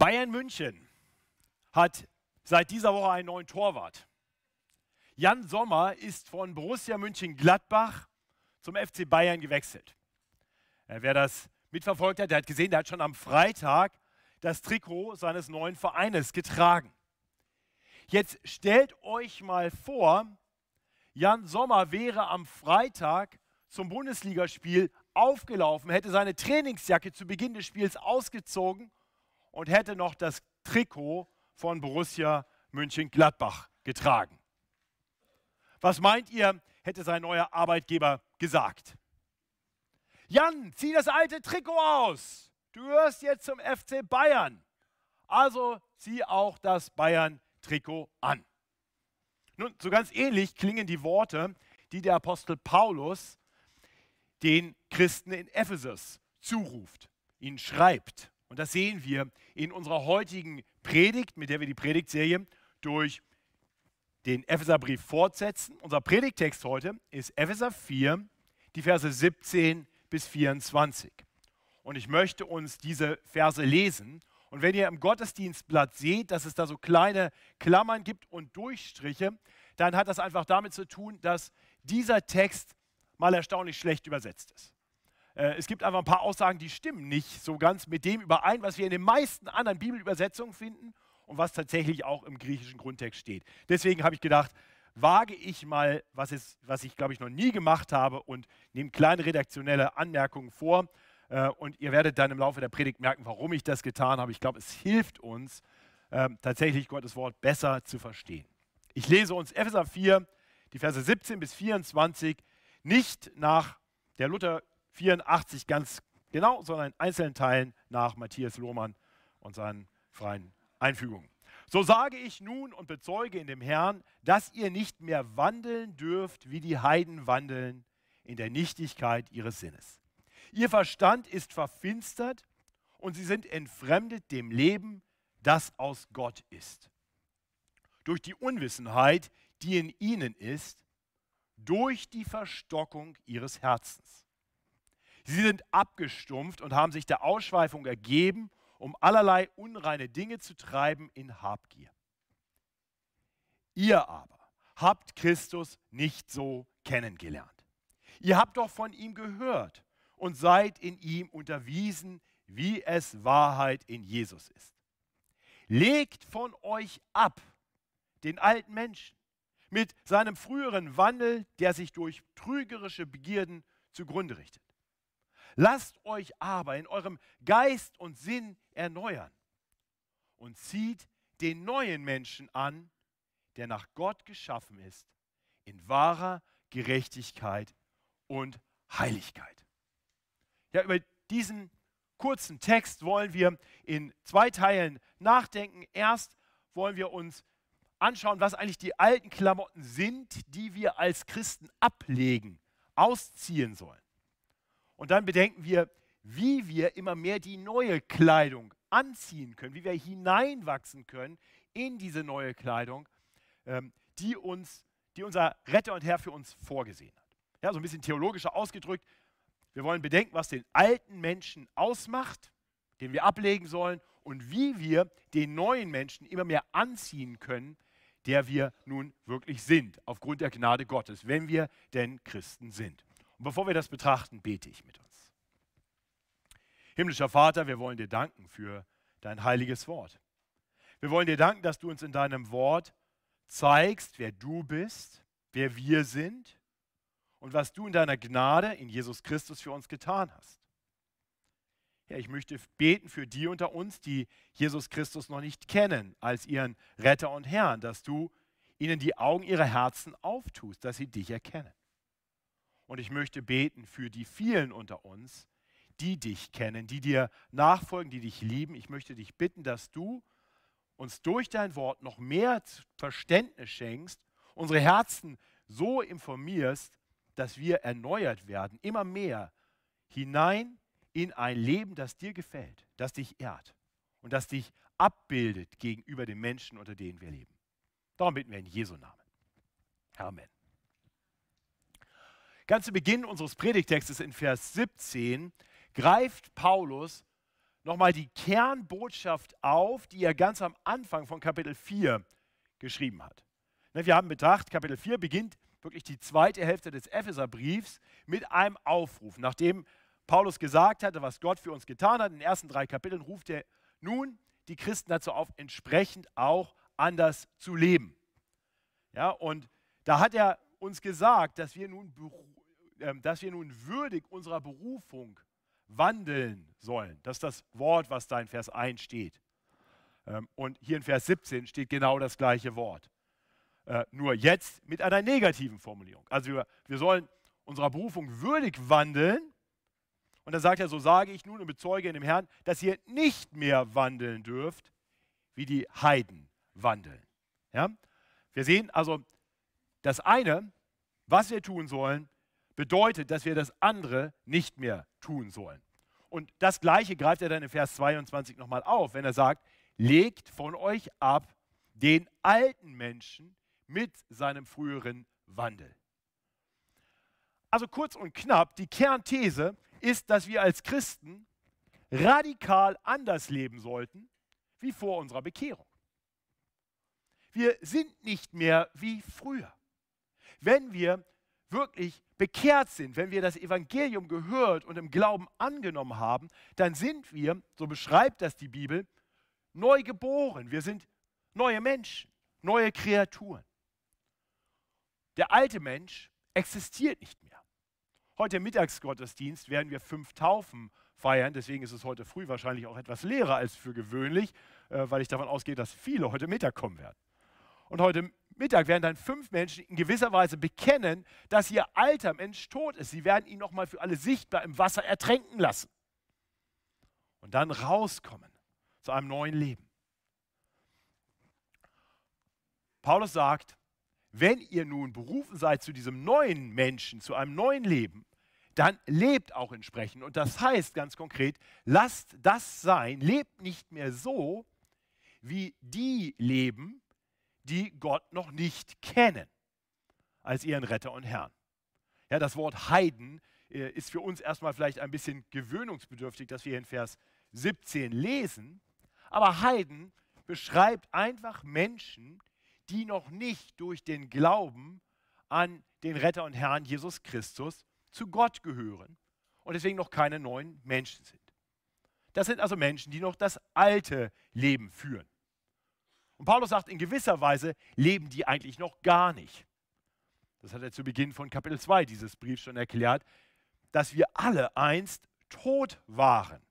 Bayern München hat seit dieser Woche einen neuen Torwart. Jan Sommer ist von Borussia München-Gladbach zum FC Bayern gewechselt. Äh, wer das mitverfolgt hat, der hat gesehen, der hat schon am Freitag das Trikot seines neuen Vereines getragen. Jetzt stellt euch mal vor, Jan Sommer wäre am Freitag zum Bundesligaspiel aufgelaufen, hätte seine Trainingsjacke zu Beginn des Spiels ausgezogen und hätte noch das Trikot von Borussia München-Gladbach getragen. Was meint ihr, hätte sein neuer Arbeitgeber gesagt? Jan, zieh das alte Trikot aus. Du hörst jetzt zum FC Bayern. Also zieh auch das Bayern-Trikot an. Nun, so ganz ähnlich klingen die Worte, die der Apostel Paulus den Christen in Ephesus zuruft, ihnen schreibt. Und das sehen wir in unserer heutigen Predigt, mit der wir die Predigtserie durch den Epheserbrief fortsetzen. Unser Predigtext heute ist Epheser 4, die Verse 17 bis 24. Und ich möchte uns diese Verse lesen. Und wenn ihr im Gottesdienstblatt seht, dass es da so kleine Klammern gibt und Durchstriche, dann hat das einfach damit zu tun, dass dieser Text mal erstaunlich schlecht übersetzt ist. Äh, es gibt einfach ein paar Aussagen, die stimmen nicht so ganz mit dem überein, was wir in den meisten anderen Bibelübersetzungen finden und was tatsächlich auch im griechischen Grundtext steht. Deswegen habe ich gedacht, wage ich mal, was, ist, was ich glaube ich noch nie gemacht habe und nehme kleine redaktionelle Anmerkungen vor. Äh, und ihr werdet dann im Laufe der Predigt merken, warum ich das getan habe. Ich glaube, es hilft uns, ähm, tatsächlich Gottes Wort besser zu verstehen. Ich lese uns Epheser 4, die Verse 17 bis 24 nicht nach der Luther 84 ganz genau, sondern in einzelnen Teilen nach Matthias Lohmann und seinen freien Einfügungen. So sage ich nun und bezeuge in dem Herrn, dass ihr nicht mehr wandeln dürft, wie die Heiden wandeln, in der Nichtigkeit ihres Sinnes. Ihr Verstand ist verfinstert und sie sind entfremdet dem Leben, das aus Gott ist. Durch die Unwissenheit, die in ihnen ist, durch die Verstockung ihres Herzens. Sie sind abgestumpft und haben sich der Ausschweifung ergeben, um allerlei unreine Dinge zu treiben in Habgier. Ihr aber habt Christus nicht so kennengelernt. Ihr habt doch von ihm gehört und seid in ihm unterwiesen, wie es Wahrheit in Jesus ist. Legt von euch ab den alten Menschen mit seinem früheren Wandel, der sich durch trügerische Begierden zugrunde richtet. Lasst euch aber in eurem Geist und Sinn erneuern und zieht den neuen Menschen an, der nach Gott geschaffen ist, in wahrer Gerechtigkeit und Heiligkeit. Ja, über diesen kurzen Text wollen wir in zwei Teilen nachdenken. Erst wollen wir uns anschauen, was eigentlich die alten Klamotten sind, die wir als Christen ablegen, ausziehen sollen. Und dann bedenken wir, wie wir immer mehr die neue Kleidung anziehen können, wie wir hineinwachsen können in diese neue Kleidung, ähm, die, uns, die unser Retter und Herr für uns vorgesehen hat. Ja, so ein bisschen theologischer ausgedrückt. Wir wollen bedenken, was den alten Menschen ausmacht, den wir ablegen sollen und wie wir den neuen Menschen immer mehr anziehen können, der wir nun wirklich sind, aufgrund der Gnade Gottes, wenn wir denn Christen sind. Und bevor wir das betrachten, bete ich mit uns. Himmlischer Vater, wir wollen dir danken für dein heiliges Wort. Wir wollen dir danken, dass du uns in deinem Wort zeigst, wer du bist, wer wir sind und was du in deiner Gnade in Jesus Christus für uns getan hast. Ja, ich möchte beten für die unter uns, die Jesus Christus noch nicht kennen als ihren Retter und Herrn, dass du ihnen die Augen ihrer Herzen auftust, dass sie dich erkennen. Und ich möchte beten für die vielen unter uns, die dich kennen, die dir nachfolgen, die dich lieben. Ich möchte dich bitten, dass du uns durch dein Wort noch mehr Verständnis schenkst, unsere Herzen so informierst, dass wir erneuert werden, immer mehr hinein in ein Leben, das dir gefällt, das dich ehrt und das dich abbildet gegenüber den Menschen, unter denen wir leben. Darum bitten wir in Jesu Namen. Amen. Ganz zu Beginn unseres Predigtextes in Vers 17 greift Paulus nochmal die Kernbotschaft auf, die er ganz am Anfang von Kapitel 4 geschrieben hat. Ne, wir haben betrachtet, Kapitel 4 beginnt wirklich die zweite Hälfte des Epheserbriefs mit einem Aufruf. Nachdem Paulus gesagt hatte, was Gott für uns getan hat, in den ersten drei Kapiteln ruft er nun die Christen dazu auf, entsprechend auch anders zu leben. Ja, und da hat er uns gesagt, dass wir nun, dass wir nun würdig unserer Berufung wandeln sollen. Das ist das Wort, was da in Vers 1 steht. Ähm, und hier in Vers 17 steht genau das gleiche Wort. Äh, nur jetzt mit einer negativen Formulierung. Also wir, wir sollen unserer Berufung würdig wandeln. Und dann sagt er, so sage ich nun und bezeuge in dem Herrn, dass ihr nicht mehr wandeln dürft, wie die Heiden wandeln. Ja? Wir sehen also, das eine, was wir tun sollen, bedeutet, dass wir das andere nicht mehr tun sollen. Und das Gleiche greift er dann in Vers 22 nochmal auf, wenn er sagt, legt von euch ab den alten Menschen mit seinem früheren Wandel. Also kurz und knapp, die Kernthese ist, dass wir als Christen radikal anders leben sollten wie vor unserer Bekehrung. Wir sind nicht mehr wie früher. Wenn wir wirklich bekehrt sind, wenn wir das Evangelium gehört und im Glauben angenommen haben, dann sind wir, so beschreibt das die Bibel, neu geboren. Wir sind neue Menschen, neue Kreaturen. Der alte Mensch existiert nicht mehr. Heute im Mittagsgottesdienst werden wir fünf Taufen feiern, deswegen ist es heute früh wahrscheinlich auch etwas leerer als für gewöhnlich, äh, weil ich davon ausgehe, dass viele heute Mittag kommen werden. Und heute Mittag werden dann fünf Menschen in gewisser Weise bekennen, dass ihr alter Mensch tot ist. Sie werden ihn nochmal für alle sichtbar im Wasser ertränken lassen. Und dann rauskommen zu einem neuen Leben. Paulus sagt, wenn ihr nun berufen seid zu diesem neuen Menschen, zu einem neuen Leben, dann lebt auch entsprechend. Und das heißt ganz konkret, lasst das sein, lebt nicht mehr so, wie die leben, die Gott noch nicht kennen als ihren Retter und Herrn. Ja, das Wort Heiden äh, ist für uns erstmal vielleicht ein bisschen gewöhnungsbedürftig, dass wir in Vers 17 lesen. Aber Heiden beschreibt einfach Menschen, die noch nicht durch den Glauben an den Retter und Herrn Jesus Christus zu Gott gehören und deswegen noch keine neuen Menschen sind. Das sind also Menschen, die noch das alte Leben führen. Und Paulus sagt, in gewisser Weise leben die eigentlich noch gar nicht. Das hat er zu Beginn von Kapitel 2 dieses Briefs schon erklärt, dass wir alle einst tot waren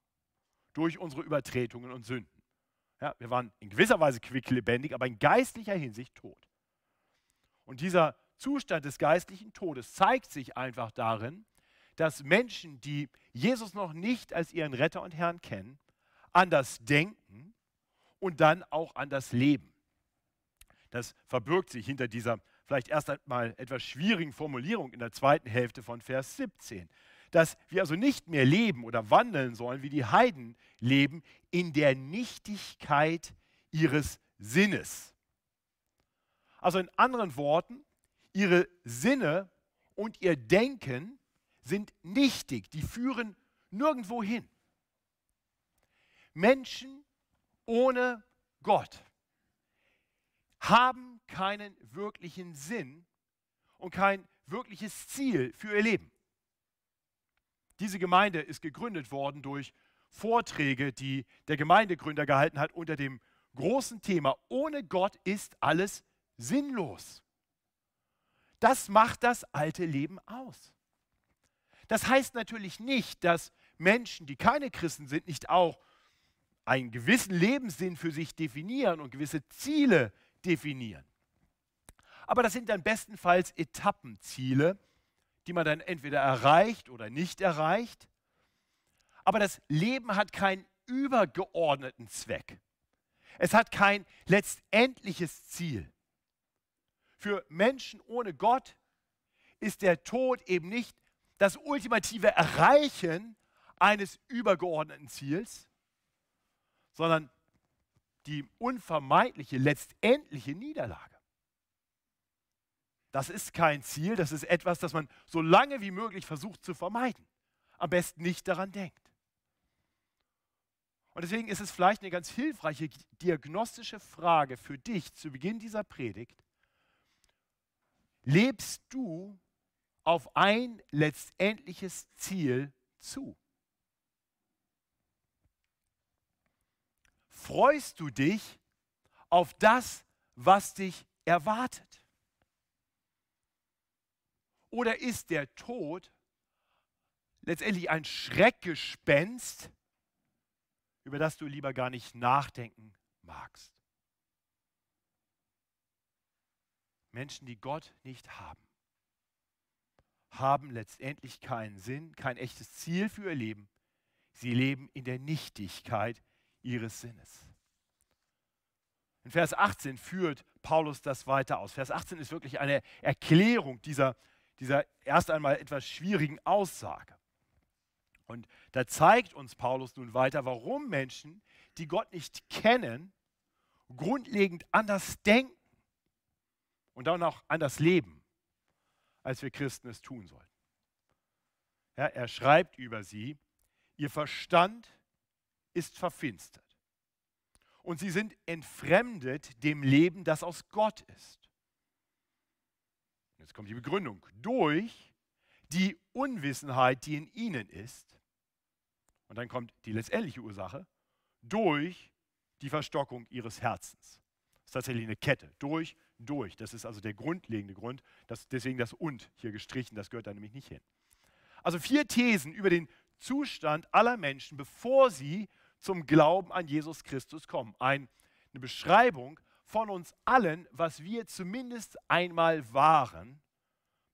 durch unsere Übertretungen und Sünden. Ja, wir waren in gewisser Weise quicklebendig, aber in geistlicher Hinsicht tot. Und dieser Zustand des geistlichen Todes zeigt sich einfach darin, dass Menschen, die Jesus noch nicht als ihren Retter und Herrn kennen, anders denken und dann auch an das Leben. Das verbirgt sich hinter dieser vielleicht erst einmal etwas schwierigen Formulierung in der zweiten Hälfte von Vers 17. Dass wir also nicht mehr leben oder wandeln sollen, wie die Heiden leben, in der Nichtigkeit ihres Sinnes. Also in anderen Worten, ihre Sinne und ihr Denken sind nichtig, die führen nirgendwo hin. Menschen ohne Gott haben keinen wirklichen Sinn und kein wirkliches Ziel für ihr Leben. Diese Gemeinde ist gegründet worden durch Vorträge, die der Gemeindegründer gehalten hat unter dem großen Thema, ohne Gott ist alles sinnlos. Das macht das alte Leben aus. Das heißt natürlich nicht, dass Menschen, die keine Christen sind, nicht auch einen gewissen Lebenssinn für sich definieren und gewisse Ziele definieren. Aber das sind dann bestenfalls Etappenziele, die man dann entweder erreicht oder nicht erreicht. Aber das Leben hat keinen übergeordneten Zweck. Es hat kein letztendliches Ziel. Für Menschen ohne Gott ist der Tod eben nicht das ultimative Erreichen eines übergeordneten Ziels, sondern die unvermeidliche, letztendliche Niederlage. Das ist kein Ziel, das ist etwas, das man so lange wie möglich versucht zu vermeiden. Am besten nicht daran denkt. Und deswegen ist es vielleicht eine ganz hilfreiche diagnostische Frage für dich zu Beginn dieser Predigt. Lebst du auf ein letztendliches Ziel zu? Freust du dich auf das, was dich erwartet? Oder ist der Tod letztendlich ein Schreckgespenst, über das du lieber gar nicht nachdenken magst? Menschen, die Gott nicht haben, haben letztendlich keinen Sinn, kein echtes Ziel für ihr Leben. Sie leben in der Nichtigkeit ihres Sinnes. In Vers 18 führt Paulus das weiter aus. Vers 18 ist wirklich eine Erklärung dieser, dieser erst einmal etwas schwierigen Aussage. Und da zeigt uns Paulus nun weiter, warum Menschen, die Gott nicht kennen, grundlegend anders denken und dann auch anders leben, als wir Christen es tun sollten. Ja, er schreibt über sie, ihr Verstand ist verfinstert und sie sind entfremdet dem Leben, das aus Gott ist. Jetzt kommt die Begründung. Durch die Unwissenheit, die in ihnen ist. Und dann kommt die letztendliche Ursache. Durch die Verstockung ihres Herzens. Das ist tatsächlich eine Kette. Durch, durch. Das ist also der grundlegende Grund. Das, deswegen das und hier gestrichen. Das gehört da nämlich nicht hin. Also vier Thesen über den Zustand aller Menschen, bevor sie zum Glauben an Jesus Christus kommen. Ein, eine Beschreibung von uns allen, was wir zumindest einmal waren,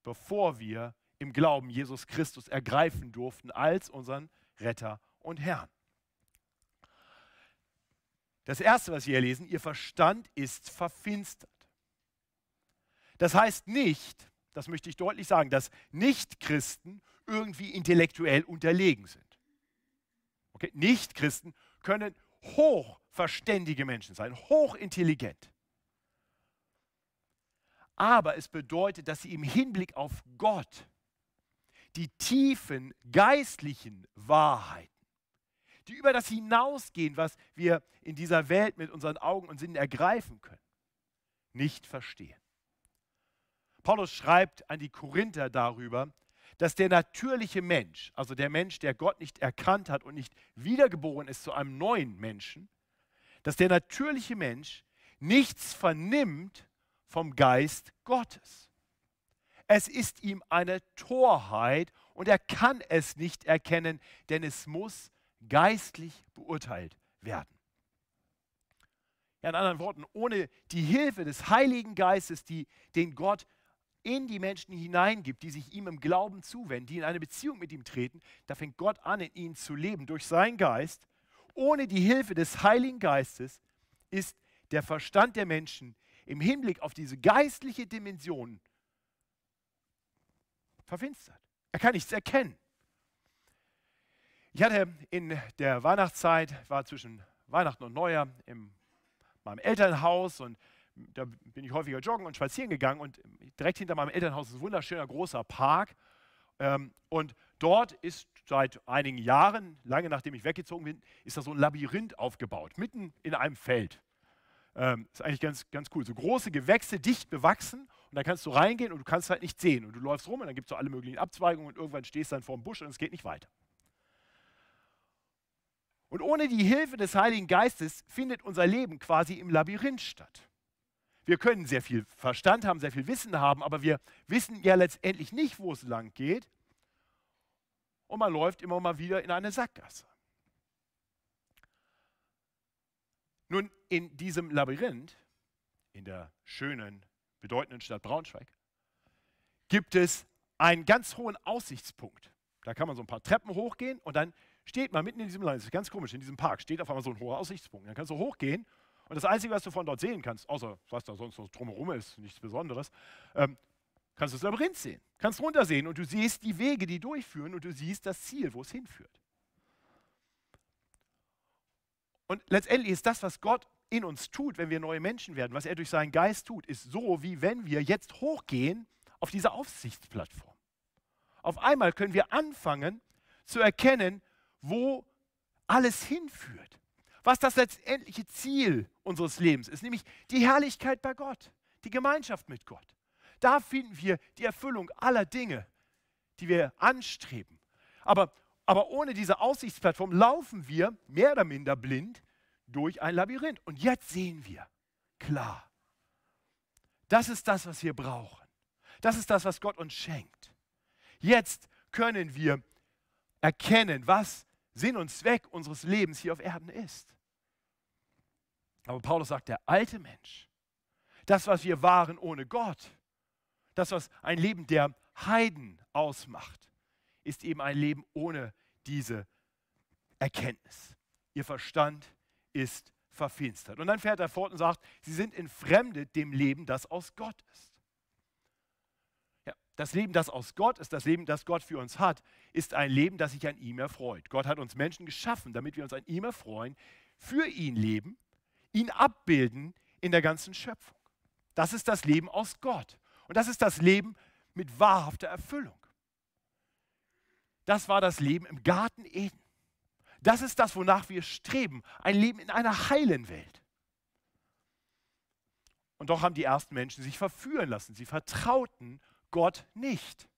bevor wir im Glauben Jesus Christus ergreifen durften als unseren Retter und Herrn. Das Erste, was wir hier lesen, ihr Verstand ist verfinstert. Das heißt nicht, das möchte ich deutlich sagen, dass Nichtchristen irgendwie intellektuell unterlegen sind. Okay? Nichtchristen können hochverständige Menschen sein, hochintelligent. Aber es bedeutet, dass sie im Hinblick auf Gott die tiefen geistlichen Wahrheiten, die über das hinausgehen, was wir in dieser Welt mit unseren Augen und Sinnen ergreifen können, nicht verstehen. Paulus schreibt an die Korinther darüber, dass der natürliche Mensch, also der Mensch, der Gott nicht erkannt hat und nicht wiedergeboren ist zu einem neuen Menschen, dass der natürliche Mensch nichts vernimmt vom Geist Gottes. Es ist ihm eine Torheit und er kann es nicht erkennen, denn es muss geistlich beurteilt werden. Ja, in anderen Worten, ohne die Hilfe des Heiligen Geistes, die, den Gott in die Menschen hineingibt, die sich ihm im Glauben zuwenden, die in eine Beziehung mit ihm treten, da fängt Gott an, in ihnen zu leben durch seinen Geist. Ohne die Hilfe des Heiligen Geistes ist der Verstand der Menschen im Hinblick auf diese geistliche Dimension verfinstert. Er kann nichts erkennen. Ich hatte in der Weihnachtszeit, war zwischen Weihnachten und Neujahr in meinem Elternhaus und da bin ich häufiger joggen und spazieren gegangen und direkt hinter meinem Elternhaus ist ein wunderschöner großer Park. Ähm, und dort ist seit einigen Jahren, lange nachdem ich weggezogen bin, ist da so ein Labyrinth aufgebaut, mitten in einem Feld. Ähm, ist eigentlich ganz, ganz cool. So große Gewächse, dicht bewachsen und da kannst du reingehen und du kannst halt nicht sehen. Und du läufst rum und dann gibt es so alle möglichen Abzweigungen und irgendwann stehst du dann vor dem Busch und es geht nicht weiter. Und ohne die Hilfe des Heiligen Geistes findet unser Leben quasi im Labyrinth statt. Wir können sehr viel Verstand haben, sehr viel Wissen haben, aber wir wissen ja letztendlich nicht, wo es lang geht. Und man läuft immer mal wieder in eine Sackgasse. Nun, in diesem Labyrinth, in der schönen, bedeutenden Stadt Braunschweig, gibt es einen ganz hohen Aussichtspunkt. Da kann man so ein paar Treppen hochgehen und dann steht man mitten in diesem Land, das ist ganz komisch, in diesem Park steht auf einmal so ein hoher Aussichtspunkt. Dann kannst du hochgehen und das Einzige, was du von dort sehen kannst, außer was da sonst noch drumherum ist, nichts Besonderes, ähm, kannst du das Labyrinth sehen. Kannst runtersehen und du siehst die Wege, die durchführen und du siehst das Ziel, wo es hinführt. Und letztendlich ist das, was Gott in uns tut, wenn wir neue Menschen werden, was er durch seinen Geist tut, ist so, wie wenn wir jetzt hochgehen auf diese Aufsichtsplattform. Auf einmal können wir anfangen zu erkennen, wo alles hinführt. Was das letztendliche Ziel unseres Lebens ist, nämlich die Herrlichkeit bei Gott, die Gemeinschaft mit Gott. Da finden wir die Erfüllung aller Dinge, die wir anstreben. Aber, aber ohne diese Aussichtsplattform laufen wir mehr oder minder blind durch ein Labyrinth. Und jetzt sehen wir klar, das ist das, was wir brauchen. Das ist das, was Gott uns schenkt. Jetzt können wir erkennen, was Sinn und Zweck unseres Lebens hier auf Erden ist. Aber Paulus sagt, der alte Mensch, das, was wir waren ohne Gott, das, was ein Leben der Heiden ausmacht, ist eben ein Leben ohne diese Erkenntnis. Ihr Verstand ist verfinstert. Und dann fährt er fort und sagt, sie sind entfremdet dem Leben, das aus Gott ist. Ja, das Leben, das aus Gott ist, das Leben, das Gott für uns hat, ist ein Leben, das sich an ihm erfreut. Gott hat uns Menschen geschaffen, damit wir uns an ihm erfreuen, für ihn leben ihn abbilden in der ganzen Schöpfung. Das ist das Leben aus Gott. Und das ist das Leben mit wahrhafter Erfüllung. Das war das Leben im Garten Eden. Das ist das, wonach wir streben. Ein Leben in einer heilen Welt. Und doch haben die ersten Menschen sich verführen lassen. Sie vertrauten Gott nicht.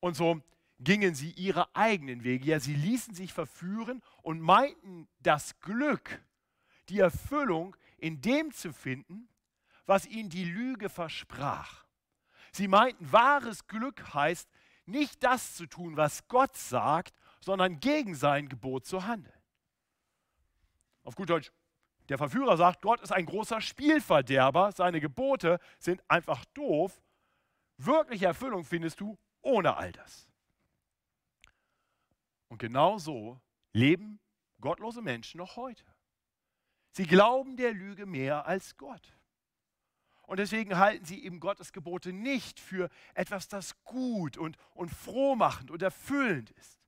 Und so gingen sie ihre eigenen Wege. Ja, sie ließen sich verführen und meinten das Glück die Erfüllung in dem zu finden, was ihnen die Lüge versprach. Sie meinten, wahres Glück heißt, nicht das zu tun, was Gott sagt, sondern gegen sein Gebot zu handeln. Auf gut Deutsch, der Verführer sagt, Gott ist ein großer Spielverderber, seine Gebote sind einfach doof. Wirkliche Erfüllung findest du ohne all das. Und genau so leben gottlose Menschen noch heute. Sie glauben der Lüge mehr als Gott. Und deswegen halten sie eben Gottes Gebote nicht für etwas, das gut und, und frohmachend und erfüllend ist.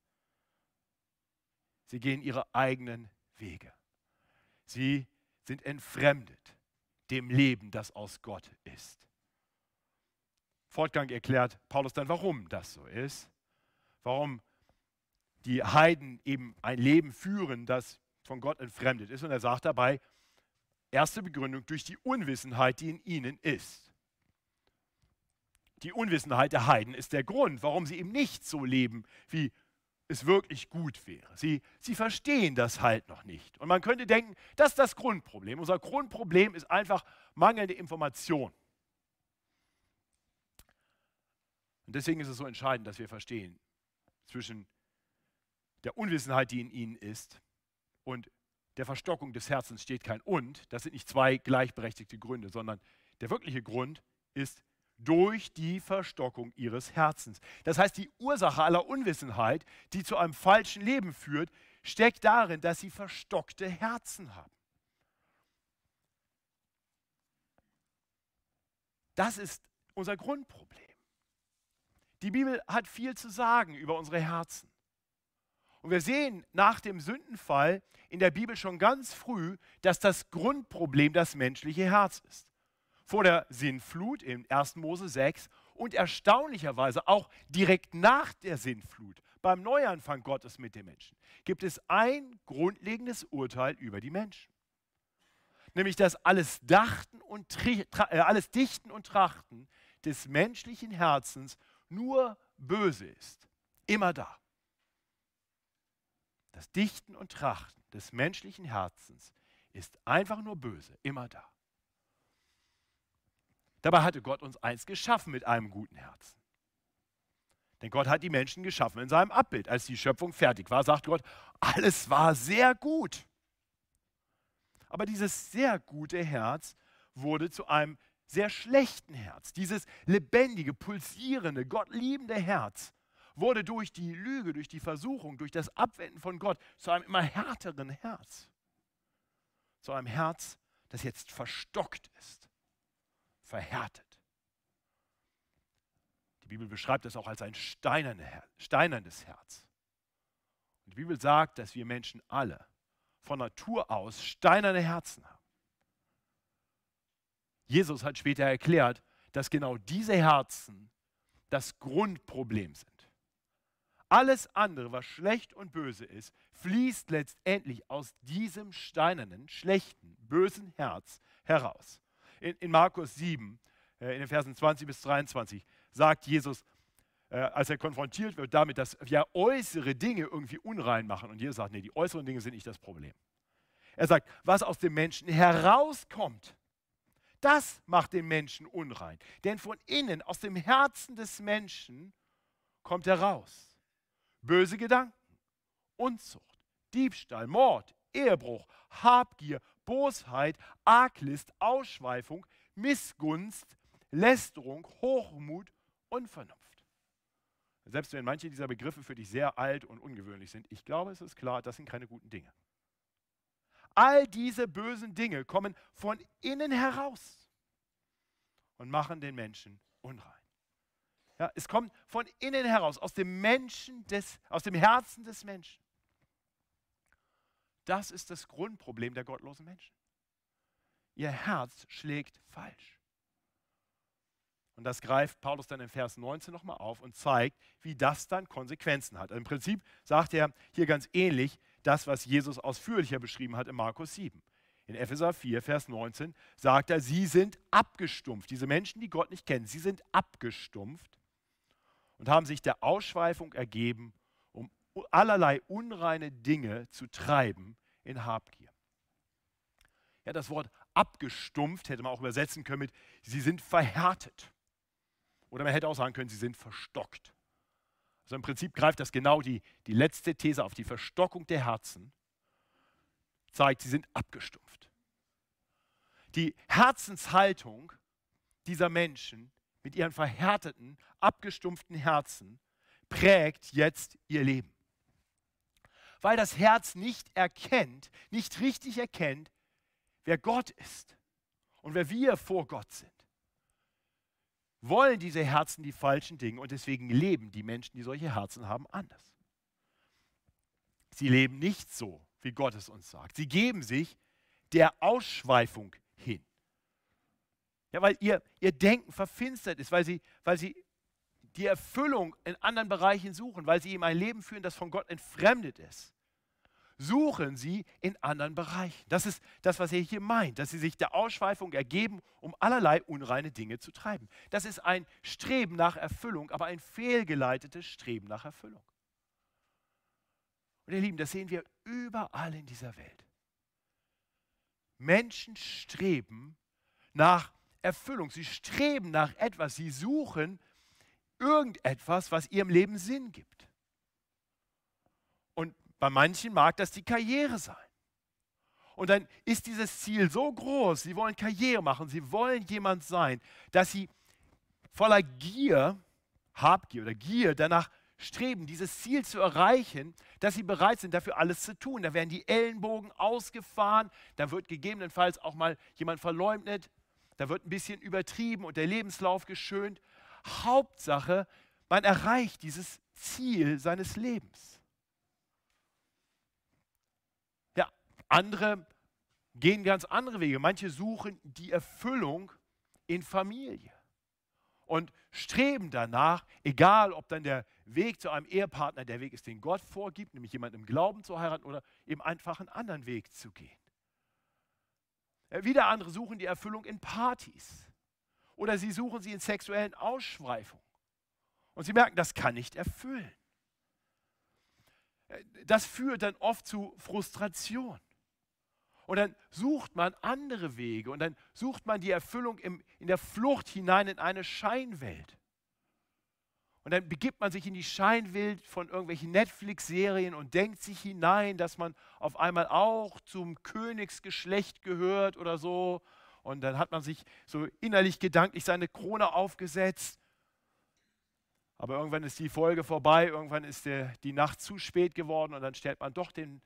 Sie gehen ihre eigenen Wege. Sie sind entfremdet dem Leben, das aus Gott ist. Fortgang erklärt Paulus dann, warum das so ist. Warum die Heiden eben ein Leben führen, das von Gott entfremdet ist. Und er sagt dabei, erste Begründung durch die Unwissenheit, die in ihnen ist. Die Unwissenheit der Heiden ist der Grund, warum sie eben nicht so leben, wie es wirklich gut wäre. Sie, sie verstehen das halt noch nicht. Und man könnte denken, das ist das Grundproblem. Unser Grundproblem ist einfach mangelnde Information. Und deswegen ist es so entscheidend, dass wir verstehen zwischen der Unwissenheit, die in ihnen ist, und der Verstockung des Herzens steht kein und. Das sind nicht zwei gleichberechtigte Gründe, sondern der wirkliche Grund ist durch die Verstockung ihres Herzens. Das heißt, die Ursache aller Unwissenheit, die zu einem falschen Leben führt, steckt darin, dass sie verstockte Herzen haben. Das ist unser Grundproblem. Die Bibel hat viel zu sagen über unsere Herzen. Und wir sehen nach dem Sündenfall in der Bibel schon ganz früh, dass das Grundproblem das menschliche Herz ist. Vor der Sinnflut im 1. Mose 6 und erstaunlicherweise auch direkt nach der Sinnflut, beim Neuanfang Gottes mit den Menschen, gibt es ein grundlegendes Urteil über die Menschen. Nämlich, dass alles, Dachten und äh, alles Dichten und Trachten des menschlichen Herzens nur böse ist. Immer da. Das Dichten und Trachten des menschlichen Herzens ist einfach nur böse, immer da. Dabei hatte Gott uns eins geschaffen mit einem guten Herzen. Denn Gott hat die Menschen geschaffen in seinem Abbild. Als die Schöpfung fertig war, sagt Gott, alles war sehr gut. Aber dieses sehr gute Herz wurde zu einem sehr schlechten Herz. Dieses lebendige, pulsierende, gottliebende Herz wurde durch die Lüge, durch die Versuchung, durch das Abwenden von Gott zu einem immer härteren Herz. Zu einem Herz, das jetzt verstockt ist, verhärtet. Die Bibel beschreibt es auch als ein steinernes Herz. Und die Bibel sagt, dass wir Menschen alle von Natur aus steinerne Herzen haben. Jesus hat später erklärt, dass genau diese Herzen das Grundproblem sind. Alles andere, was schlecht und böse ist, fließt letztendlich aus diesem steinernen, schlechten, bösen Herz heraus. In, in Markus 7, äh, in den Versen 20 bis 23, sagt Jesus, äh, als er konfrontiert wird damit, dass ja äußere Dinge irgendwie unrein machen. Und Jesus sagt, nee, die äußeren Dinge sind nicht das Problem. Er sagt, was aus dem Menschen herauskommt, das macht den Menschen unrein. Denn von innen, aus dem Herzen des Menschen, kommt heraus böse Gedanken, Unzucht, Diebstahl, Mord, Ehebruch, Habgier, Bosheit, Arglist, Ausschweifung, Missgunst, Lästerung, Hochmut, Unvernunft. Selbst wenn manche dieser Begriffe für dich sehr alt und ungewöhnlich sind, ich glaube, es ist klar, das sind keine guten Dinge. All diese bösen Dinge kommen von innen heraus und machen den Menschen unrein. Ja, es kommt von innen heraus, aus dem Menschen des, aus dem Herzen des Menschen. Das ist das Grundproblem der gottlosen Menschen. Ihr Herz schlägt falsch. Und das greift Paulus dann in Vers 19 nochmal auf und zeigt, wie das dann Konsequenzen hat. Also Im Prinzip sagt er hier ganz ähnlich das, was Jesus ausführlicher beschrieben hat in Markus 7. In Epheser 4, Vers 19 sagt er, sie sind abgestumpft. Diese Menschen, die Gott nicht kennen, sie sind abgestumpft und haben sich der Ausschweifung ergeben, um allerlei unreine Dinge zu treiben in Habgier. Ja, das Wort abgestumpft hätte man auch übersetzen können mit, sie sind verhärtet. Oder man hätte auch sagen können, sie sind verstockt. Also im Prinzip greift das genau die, die letzte These auf, die Verstockung der Herzen, zeigt, sie sind abgestumpft. Die Herzenshaltung dieser Menschen mit ihren verhärteten, abgestumpften Herzen prägt jetzt ihr Leben. Weil das Herz nicht erkennt, nicht richtig erkennt, wer Gott ist und wer wir vor Gott sind. Wollen diese Herzen die falschen Dinge und deswegen leben die Menschen, die solche Herzen haben, anders. Sie leben nicht so, wie Gott es uns sagt. Sie geben sich der Ausschweifung. Ja, weil ihr, ihr Denken verfinstert ist, weil sie, weil sie die Erfüllung in anderen Bereichen suchen, weil sie ihm ein Leben führen, das von Gott entfremdet ist. Suchen sie in anderen Bereichen. Das ist das, was er hier meint, dass sie sich der Ausschweifung ergeben, um allerlei unreine Dinge zu treiben. Das ist ein Streben nach Erfüllung, aber ein fehlgeleitetes Streben nach Erfüllung. Und ihr Lieben, das sehen wir überall in dieser Welt. Menschen streben nach Erfüllung. Sie streben nach etwas. Sie suchen irgendetwas, was ihrem Leben Sinn gibt. Und bei manchen mag das die Karriere sein. Und dann ist dieses Ziel so groß, sie wollen Karriere machen, sie wollen jemand sein, dass sie voller Gier, Habgier oder Gier danach streben, dieses Ziel zu erreichen, dass sie bereit sind, dafür alles zu tun. Da werden die Ellenbogen ausgefahren, da wird gegebenenfalls auch mal jemand verleumdet, da wird ein bisschen übertrieben und der Lebenslauf geschönt. Hauptsache, man erreicht dieses Ziel seines Lebens. Ja, andere gehen ganz andere Wege. Manche suchen die Erfüllung in Familie und streben danach, egal ob dann der Weg zu einem Ehepartner der Weg ist, den Gott vorgibt, nämlich jemanden im Glauben zu heiraten oder eben einfach einen anderen Weg zu gehen. Äh, wieder andere suchen die Erfüllung in Partys. Oder sie suchen sie in sexuellen Ausschweifungen. Und sie merken, das kann nicht erfüllen. Äh, das führt dann oft zu Frustration. Und dann sucht man andere Wege und dann sucht man die Erfüllung im, in der Flucht hinein in eine Scheinwelt. Und dann begibt man sich in die Scheinwelt von irgendwelchen Netflix-Serien und denkt sich hinein, dass man auf einmal auch zum Königsgeschlecht gehört oder so. Und dann hat man sich so innerlich gedanklich seine Krone aufgesetzt. Aber irgendwann ist die Folge vorbei, irgendwann ist der, die Nacht zu spät geworden und dann stellt man doch den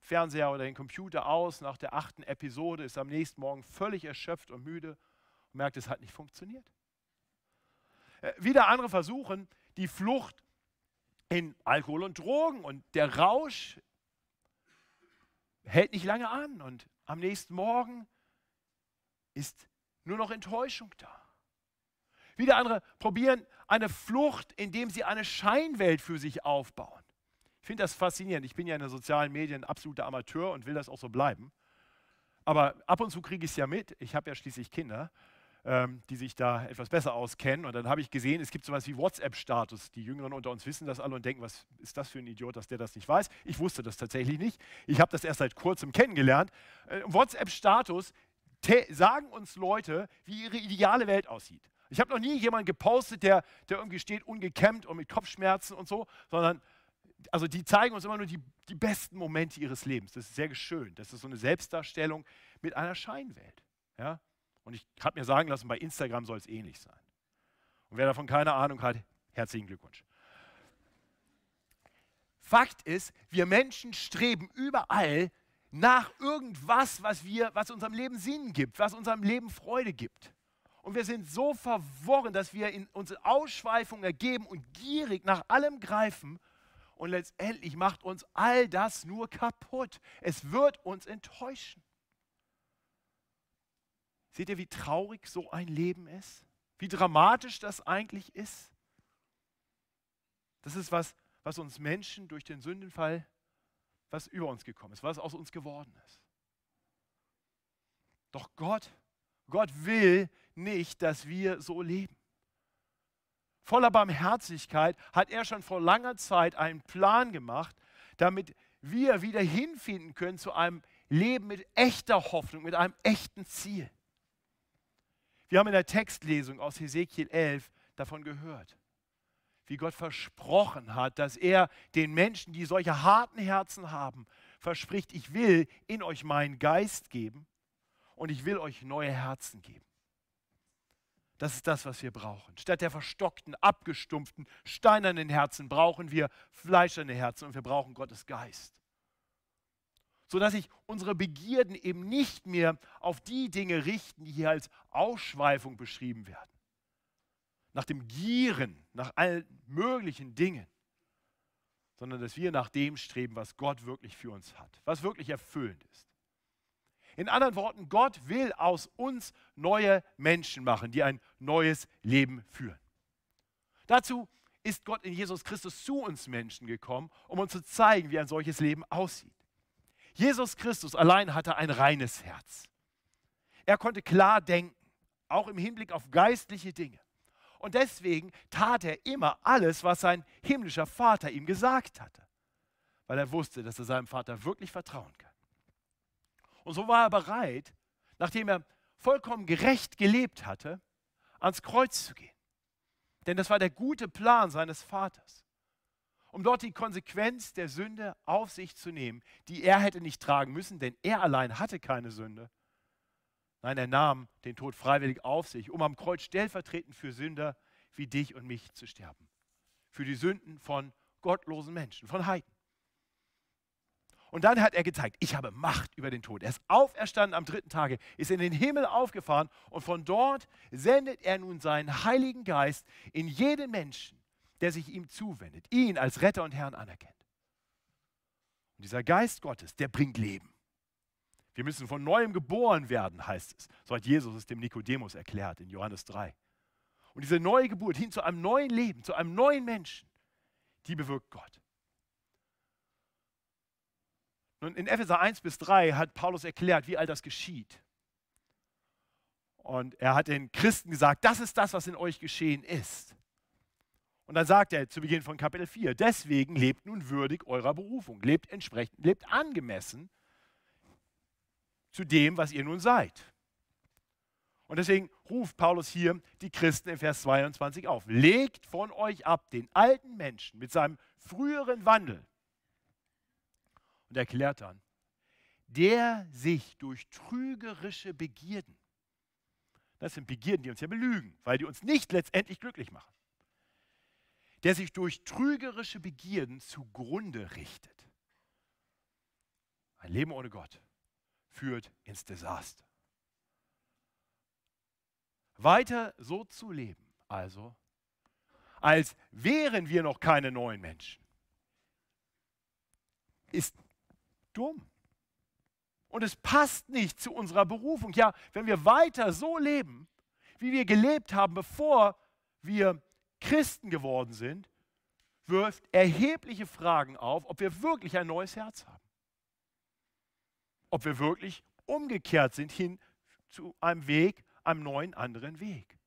Fernseher oder den Computer aus. Nach der achten Episode ist am nächsten Morgen völlig erschöpft und müde und merkt, es hat nicht funktioniert. Äh, wieder andere versuchen die Flucht in Alkohol und Drogen und der Rausch hält nicht lange an und am nächsten Morgen ist nur noch Enttäuschung da. Wieder andere probieren eine Flucht, indem sie eine Scheinwelt für sich aufbauen. Ich finde das faszinierend. Ich bin ja in den sozialen Medien absoluter Amateur und will das auch so bleiben. Aber ab und zu kriege ich es ja mit. Ich habe ja schließlich Kinder, ähm, die sich da etwas besser auskennen. Und dann habe ich gesehen, es gibt sowas wie WhatsApp-Status. Die Jüngeren unter uns wissen das alle und denken, was ist das für ein Idiot, dass der das nicht weiß. Ich wusste das tatsächlich nicht. Ich habe das erst seit kurzem kennengelernt. Äh, WhatsApp-Status sagen uns Leute, wie ihre ideale Welt aussieht. Ich habe noch nie jemanden gepostet, der, der irgendwie steht ungekämmt und mit Kopfschmerzen und so, sondern also die zeigen uns immer nur die, die besten Momente ihres Lebens. Das ist sehr schön. Das ist so eine Selbstdarstellung mit einer Scheinwelt. Ja? Und ich habe mir sagen lassen, bei Instagram soll es ähnlich sein. Und wer davon keine Ahnung hat, herzlichen Glückwunsch. Fakt ist, wir Menschen streben überall nach irgendwas, was, wir, was unserem Leben Sinn gibt, was unserem Leben Freude gibt. Und wir sind so verworren, dass wir in unsere Ausschweifung ergeben und gierig nach allem greifen. Und letztendlich macht uns all das nur kaputt. Es wird uns enttäuschen. Seht ihr, wie traurig so ein Leben ist? Wie dramatisch das eigentlich ist? Das ist was, was uns Menschen durch den Sündenfall, was über uns gekommen ist, was aus uns geworden ist. Doch Gott, Gott will, nicht, dass wir so leben. Voller Barmherzigkeit hat er schon vor langer Zeit einen Plan gemacht, damit wir wieder hinfinden können zu einem Leben mit echter Hoffnung, mit einem echten Ziel. Wir haben in der Textlesung aus Hesekiel 11 davon gehört, wie Gott versprochen hat, dass er den Menschen, die solche harten Herzen haben, verspricht, ich will in euch meinen Geist geben und ich will euch neue Herzen geben. Das ist das, was wir brauchen. Statt der verstockten, abgestumpften, steinernen Herzen brauchen wir fleischerne Herzen und wir brauchen Gottes Geist. Sodass sich unsere Begierden eben nicht mehr auf die Dinge richten, die hier als Ausschweifung beschrieben werden. Nach dem Gieren, nach allen möglichen Dingen. Sondern dass wir nach dem streben, was Gott wirklich für uns hat, was wirklich erfüllend ist. In anderen Worten, Gott will aus uns neue Menschen machen, die ein neues Leben führen. Dazu ist Gott in Jesus Christus zu uns Menschen gekommen, um uns zu zeigen, wie ein solches Leben aussieht. Jesus Christus allein hatte ein reines Herz. Er konnte klar denken, auch im Hinblick auf geistliche Dinge. Und deswegen tat er immer alles, was sein himmlischer Vater ihm gesagt hatte, weil er wusste, dass er seinem Vater wirklich vertrauen kann. Und so war er bereit, nachdem er vollkommen gerecht gelebt hatte, ans Kreuz zu gehen. Denn das war der gute Plan seines Vaters, um dort die Konsequenz der Sünde auf sich zu nehmen, die er hätte nicht tragen müssen, denn er allein hatte keine Sünde. Nein, er nahm den Tod freiwillig auf sich, um am Kreuz stellvertretend für Sünder wie dich und mich zu sterben. Für die Sünden von gottlosen Menschen, von Heiden. Und dann hat er gezeigt, ich habe Macht über den Tod. Er ist auferstanden am dritten Tage, ist in den Himmel aufgefahren und von dort sendet er nun seinen Heiligen Geist in jeden Menschen, der sich ihm zuwendet, ihn als Retter und Herrn anerkennt. Und dieser Geist Gottes, der bringt Leben. Wir müssen von neuem geboren werden, heißt es. So hat Jesus es dem Nikodemus erklärt in Johannes 3. Und diese neue Geburt hin zu einem neuen Leben, zu einem neuen Menschen, die bewirkt Gott. Nun, in Epheser 1 bis 3 hat Paulus erklärt, wie all das geschieht. Und er hat den Christen gesagt, das ist das, was in euch geschehen ist. Und dann sagt er zu Beginn von Kapitel 4, deswegen lebt nun würdig eurer Berufung, lebt entsprechend, lebt angemessen zu dem, was ihr nun seid. Und deswegen ruft Paulus hier die Christen in Vers 22 auf. Legt von euch ab den alten Menschen mit seinem früheren Wandel und erklärt dann, der sich durch trügerische Begierden, das sind Begierden, die uns ja belügen, weil die uns nicht letztendlich glücklich machen, der sich durch trügerische Begierden zugrunde richtet. Ein Leben ohne Gott führt ins Desaster. Weiter so zu leben, also, als wären wir noch keine neuen Menschen, ist dumm. Und es passt nicht zu unserer Berufung. Ja, wenn wir weiter so leben, wie wir gelebt haben, bevor wir Christen geworden sind, wirft erhebliche Fragen auf, ob wir wirklich ein neues Herz haben. Ob wir wirklich umgekehrt sind hin zu einem Weg, einem neuen, anderen Weg.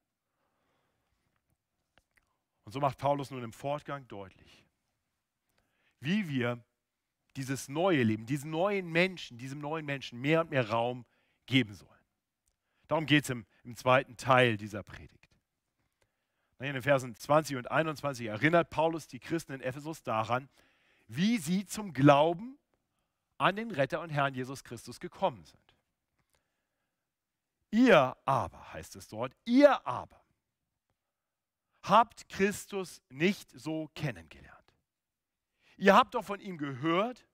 Und so macht Paulus nun im Fortgang deutlich, wie wir dieses neue Leben, diesen neuen Menschen, diesem neuen Menschen mehr und mehr Raum geben sollen. Darum geht es im, im zweiten Teil dieser Predigt. In den Versen 20 und 21 erinnert Paulus die Christen in Ephesus daran, wie sie zum Glauben an den Retter und Herrn Jesus Christus gekommen sind. Ihr aber, heißt es dort, ihr aber habt Christus nicht so kennengelernt. Ihr habt doch von ihm gehört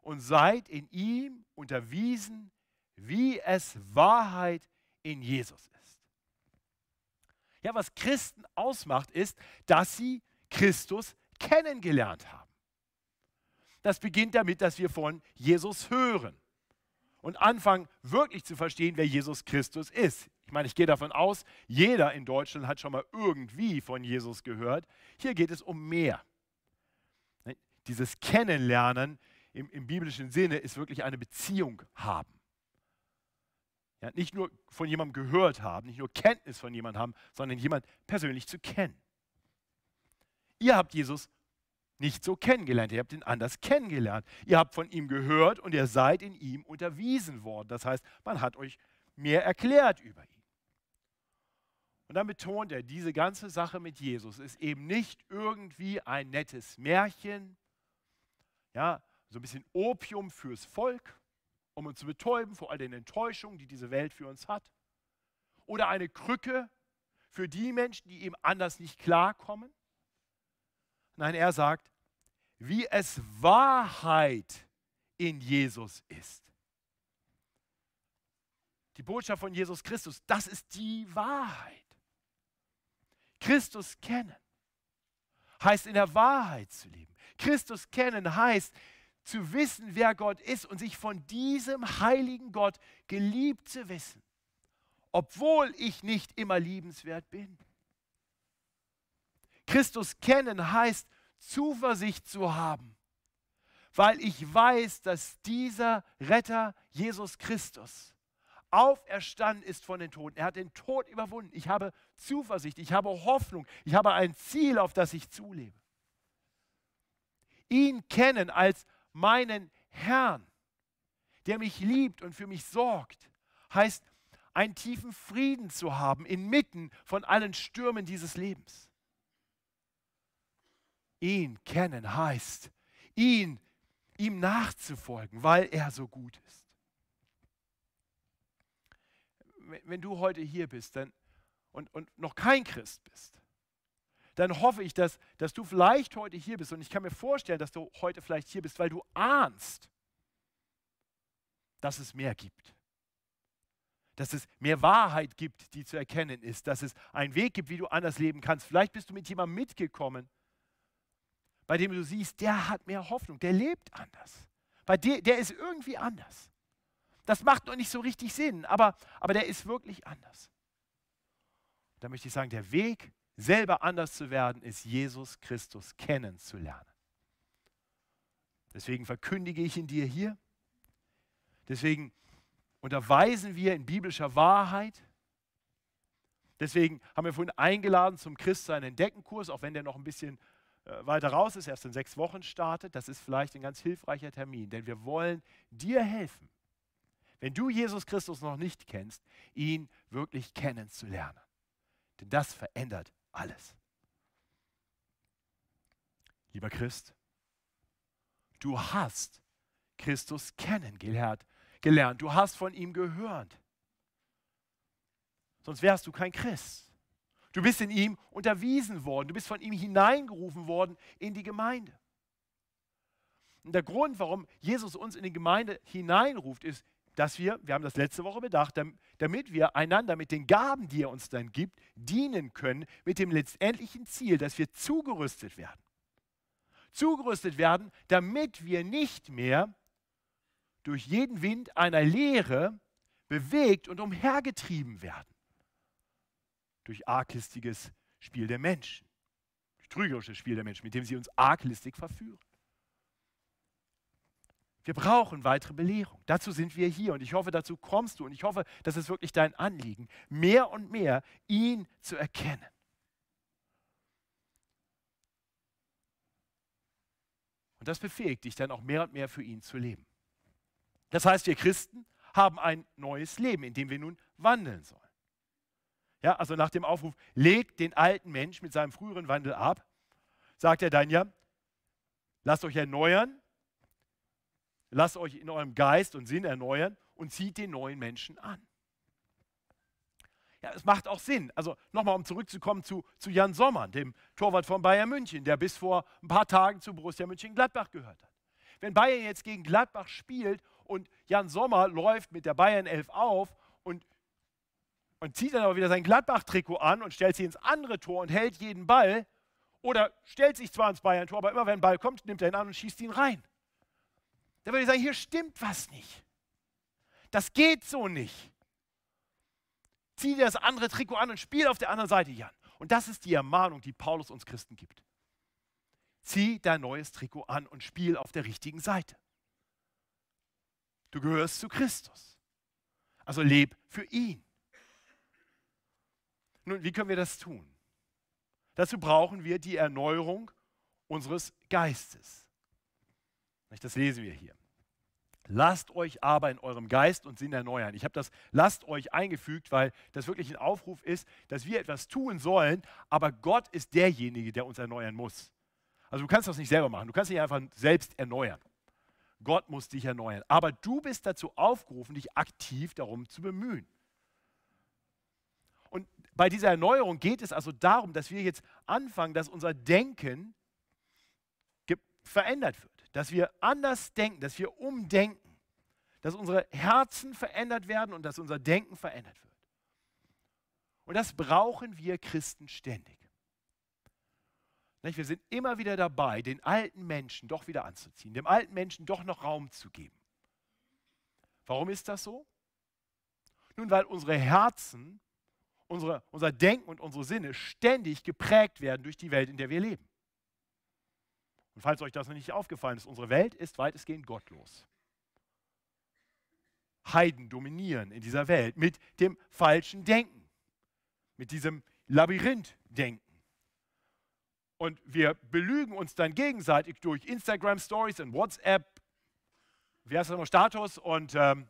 und seid in ihm unterwiesen, wie es Wahrheit in Jesus ist. Ja, was Christen ausmacht, ist, dass sie Christus kennengelernt haben. Das beginnt damit, dass wir von Jesus hören und anfangen wirklich zu verstehen, wer Jesus Christus ist. Ich meine, ich gehe davon aus, jeder in Deutschland hat schon mal irgendwie von Jesus gehört. Hier geht es um mehr. Dieses Kennenlernen im, im biblischen Sinne ist wirklich eine Beziehung haben. Ja, nicht nur von jemandem gehört haben, nicht nur Kenntnis von jemandem haben, sondern jemand persönlich zu kennen. Ihr habt Jesus nicht so kennengelernt, ihr habt ihn anders kennengelernt. Ihr habt von ihm gehört und ihr seid in ihm unterwiesen worden. Das heißt, man hat euch mehr erklärt über ihn. Und dann betont er, diese ganze Sache mit Jesus ist eben nicht irgendwie ein nettes Märchen, ja, so ein bisschen Opium fürs Volk, um uns zu betäuben vor all den Enttäuschungen, die diese Welt für uns hat. Oder eine Krücke für die Menschen, die eben anders nicht klarkommen. Nein, er sagt, wie es Wahrheit in Jesus ist. Die Botschaft von Jesus Christus, das ist die Wahrheit. Christus kennen heißt in der Wahrheit zu leben. Christus kennen heißt zu wissen, wer Gott ist und sich von diesem heiligen Gott geliebt zu wissen, obwohl ich nicht immer liebenswert bin. Christus kennen heißt Zuversicht zu haben, weil ich weiß, dass dieser Retter Jesus Christus auferstanden ist von den Toten. Er hat den Tod überwunden. Ich habe Zuversicht, ich habe Hoffnung, ich habe ein Ziel, auf das ich zulebe. Ihn kennen als meinen Herrn, der mich liebt und für mich sorgt, heißt einen tiefen Frieden zu haben inmitten von allen Stürmen dieses Lebens. Ihn kennen heißt, ihn, ihm nachzufolgen, weil er so gut ist. Wenn du heute hier bist dann, und, und noch kein Christ bist, dann hoffe ich, dass, dass du vielleicht heute hier bist. Und ich kann mir vorstellen, dass du heute vielleicht hier bist, weil du ahnst, dass es mehr gibt. Dass es mehr Wahrheit gibt, die zu erkennen ist. Dass es einen Weg gibt, wie du anders leben kannst. Vielleicht bist du mit jemandem mitgekommen, bei dem du siehst, der hat mehr Hoffnung, der lebt anders. Bei der, der ist irgendwie anders. Das macht noch nicht so richtig Sinn, aber, aber der ist wirklich anders. Da möchte ich sagen, der Weg selber anders zu werden, ist Jesus Christus kennenzulernen. Deswegen verkündige ich ihn dir hier. Deswegen unterweisen wir in biblischer Wahrheit. Deswegen haben wir vorhin eingeladen zum Christsein Entdeckenkurs, auch wenn der noch ein bisschen äh, weiter raus ist, erst in sechs Wochen startet. Das ist vielleicht ein ganz hilfreicher Termin, denn wir wollen dir helfen, wenn du Jesus Christus noch nicht kennst, ihn wirklich kennenzulernen. Denn das verändert alles. Lieber Christ, du hast Christus kennengelernt. Gelernt. Du hast von ihm gehört. Sonst wärst du kein Christ. Du bist in ihm unterwiesen worden. Du bist von ihm hineingerufen worden in die Gemeinde. Und der Grund, warum Jesus uns in die Gemeinde hineinruft, ist, dass wir, wir haben das letzte Woche bedacht, damit wir einander mit den Gaben, die er uns dann gibt, dienen können, mit dem letztendlichen Ziel, dass wir zugerüstet werden. Zugerüstet werden, damit wir nicht mehr durch jeden Wind einer Lehre bewegt und umhergetrieben werden. Durch arglistiges Spiel der Menschen. Das trügerische Spiel der Menschen, mit dem sie uns arglistig verführen. Wir brauchen weitere Belehrung. Dazu sind wir hier und ich hoffe, dazu kommst du und ich hoffe, das ist wirklich dein Anliegen, mehr und mehr ihn zu erkennen. Und das befähigt dich dann auch mehr und mehr für ihn zu leben. Das heißt, wir Christen haben ein neues Leben, in dem wir nun wandeln sollen. Ja, also nach dem Aufruf, legt den alten Mensch mit seinem früheren Wandel ab, sagt er dann ja, lasst euch erneuern Lasst euch in eurem Geist und Sinn erneuern und zieht den neuen Menschen an. Ja, es macht auch Sinn. Also nochmal, um zurückzukommen zu, zu Jan Sommer, dem Torwart von Bayern München, der bis vor ein paar Tagen zu Borussia München-Gladbach gehört hat. Wenn Bayern jetzt gegen Gladbach spielt und Jan Sommer läuft mit der Bayern 11 auf und, und zieht dann aber wieder sein Gladbach-Trikot an und stellt sich ins andere Tor und hält jeden Ball oder stellt sich zwar ins Bayern-Tor, aber immer wenn ein Ball kommt, nimmt er ihn an und schießt ihn rein. Da würde ich sagen, hier stimmt was nicht. Das geht so nicht. Zieh dir das andere Trikot an und spiel auf der anderen Seite, Jan. Und das ist die Ermahnung, die Paulus uns Christen gibt. Zieh dein neues Trikot an und spiel auf der richtigen Seite. Du gehörst zu Christus. Also leb für ihn. Nun, wie können wir das tun? Dazu brauchen wir die Erneuerung unseres Geistes. Das lesen wir hier. Lasst euch aber in eurem Geist und Sinn erneuern. Ich habe das lasst euch eingefügt, weil das wirklich ein Aufruf ist, dass wir etwas tun sollen, aber Gott ist derjenige, der uns erneuern muss. Also du kannst das nicht selber machen, du kannst dich einfach selbst erneuern. Gott muss dich erneuern. Aber du bist dazu aufgerufen, dich aktiv darum zu bemühen. Und bei dieser Erneuerung geht es also darum, dass wir jetzt anfangen, dass unser Denken verändert wird dass wir anders denken, dass wir umdenken, dass unsere Herzen verändert werden und dass unser Denken verändert wird. Und das brauchen wir Christen ständig. Wir sind immer wieder dabei, den alten Menschen doch wieder anzuziehen, dem alten Menschen doch noch Raum zu geben. Warum ist das so? Nun, weil unsere Herzen, unsere, unser Denken und unsere Sinne ständig geprägt werden durch die Welt, in der wir leben. Und falls euch das noch nicht aufgefallen ist, unsere Welt ist weitestgehend gottlos. Heiden dominieren in dieser Welt mit dem falschen Denken, mit diesem Labyrinth-Denken. Und wir belügen uns dann gegenseitig durch Instagram Stories und WhatsApp, wie heißt das noch, Status und ähm,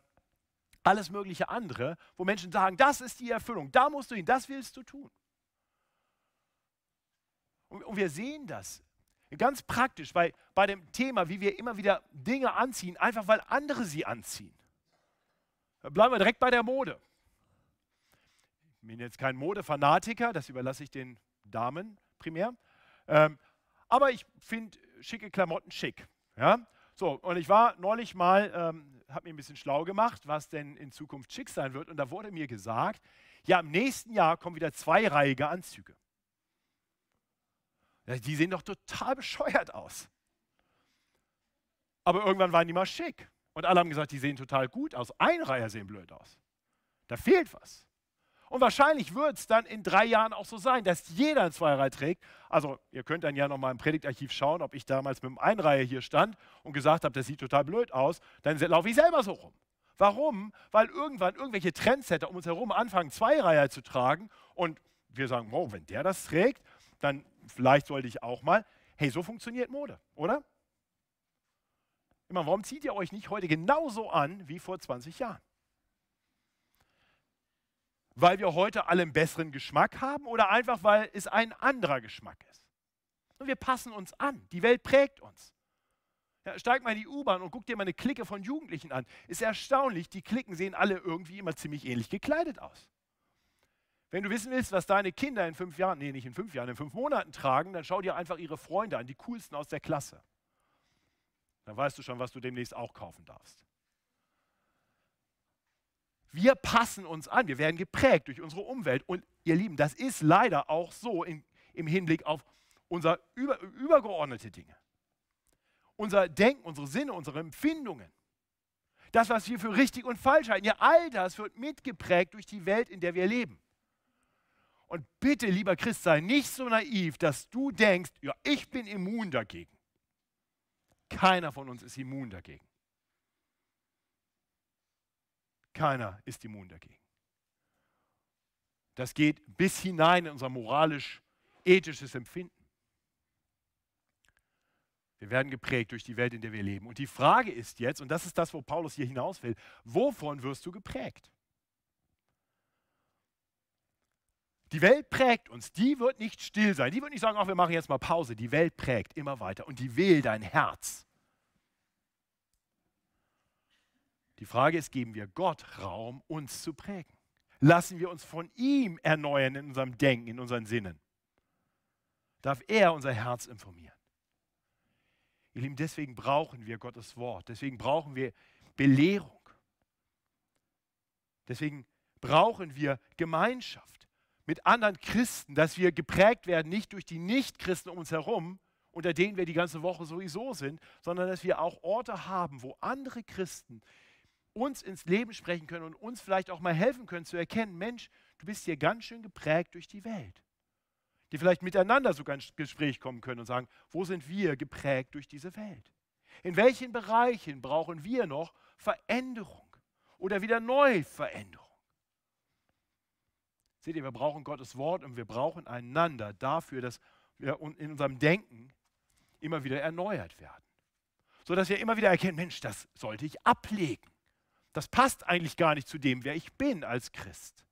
alles mögliche andere, wo Menschen sagen, das ist die Erfüllung, da musst du hin, das willst du tun. Und, und wir sehen das Ganz praktisch, weil bei dem Thema, wie wir immer wieder Dinge anziehen, einfach weil andere sie anziehen. Bleiben wir direkt bei der Mode. Ich bin jetzt kein Modefanatiker, das überlasse ich den Damen primär. Ähm, aber ich finde schicke Klamotten schick. Ja? So, und ich war neulich mal, ähm, habe mir ein bisschen schlau gemacht, was denn in Zukunft schick sein wird. Und da wurde mir gesagt, ja, im nächsten Jahr kommen wieder zweireihige Anzüge. Die sehen doch total bescheuert aus. Aber irgendwann waren die mal schick. Und alle haben gesagt, die sehen total gut aus. Einreiher sehen blöd aus. Da fehlt was. Und wahrscheinlich wird es dann in drei Jahren auch so sein, dass jeder ein Zweireihe trägt. Also ihr könnt dann ja nochmal im Predigtarchiv schauen, ob ich damals mit dem Einreihe hier stand und gesagt habe, das sieht total blöd aus. Dann laufe ich selber so rum. Warum? Weil irgendwann irgendwelche Trendsetter um uns herum anfangen, Zweireihe zu tragen und wir sagen, wow, wenn der das trägt, dann vielleicht sollte ich auch mal. Hey, so funktioniert Mode, oder? Immer, warum zieht ihr euch nicht heute genauso an wie vor 20 Jahren? Weil wir heute alle einen besseren Geschmack haben oder einfach, weil es ein anderer Geschmack ist? Und wir passen uns an. Die Welt prägt uns. Ja, steig mal in die U-Bahn und guck dir mal eine Clique von Jugendlichen an. Ist erstaunlich, die Klicken sehen alle irgendwie immer ziemlich ähnlich gekleidet aus. Wenn du wissen willst, was deine Kinder in fünf Jahren, nee, nicht in fünf Jahren, in fünf Monaten tragen, dann schau dir einfach ihre Freunde an, die coolsten aus der Klasse. Dann weißt du schon, was du demnächst auch kaufen darfst. Wir passen uns an, wir werden geprägt durch unsere Umwelt. Und ihr Lieben, das ist leider auch so in, im Hinblick auf unser über, übergeordnete Dinge. Unser Denken, unsere Sinne, unsere Empfindungen. Das, was wir für richtig und falsch halten. Ja, all das wird mitgeprägt durch die Welt, in der wir leben. Und bitte, lieber Christ, sei nicht so naiv, dass du denkst, ja, ich bin immun dagegen. Keiner von uns ist immun dagegen. Keiner ist immun dagegen. Das geht bis hinein in unser moralisch-ethisches Empfinden. Wir werden geprägt durch die Welt, in der wir leben. Und die Frage ist jetzt, und das ist das, wo Paulus hier hinaus will, wovon wirst du geprägt? Die Welt prägt uns, die wird nicht still sein, die wird nicht sagen, ach, wir machen jetzt mal Pause. Die Welt prägt immer weiter und die will dein Herz. Die Frage ist, geben wir Gott Raum, uns zu prägen? Lassen wir uns von ihm erneuern in unserem Denken, in unseren Sinnen? Darf er unser Herz informieren? Ihr Lieben, deswegen brauchen wir Gottes Wort. Deswegen brauchen wir Belehrung. Deswegen brauchen wir Gemeinschaft mit anderen Christen, dass wir geprägt werden, nicht durch die Nichtchristen um uns herum, unter denen wir die ganze Woche sowieso sind, sondern dass wir auch Orte haben, wo andere Christen uns ins Leben sprechen können und uns vielleicht auch mal helfen können zu erkennen, Mensch, du bist hier ganz schön geprägt durch die Welt. Die vielleicht miteinander sogar ins Gespräch kommen können und sagen, wo sind wir geprägt durch diese Welt? In welchen Bereichen brauchen wir noch Veränderung oder wieder Neuveränderung? Seht ihr, wir brauchen Gottes Wort und wir brauchen einander dafür, dass wir in unserem Denken immer wieder erneuert werden. Sodass wir immer wieder erkennen, Mensch, das sollte ich ablegen. Das passt eigentlich gar nicht zu dem, wer ich bin als Christ.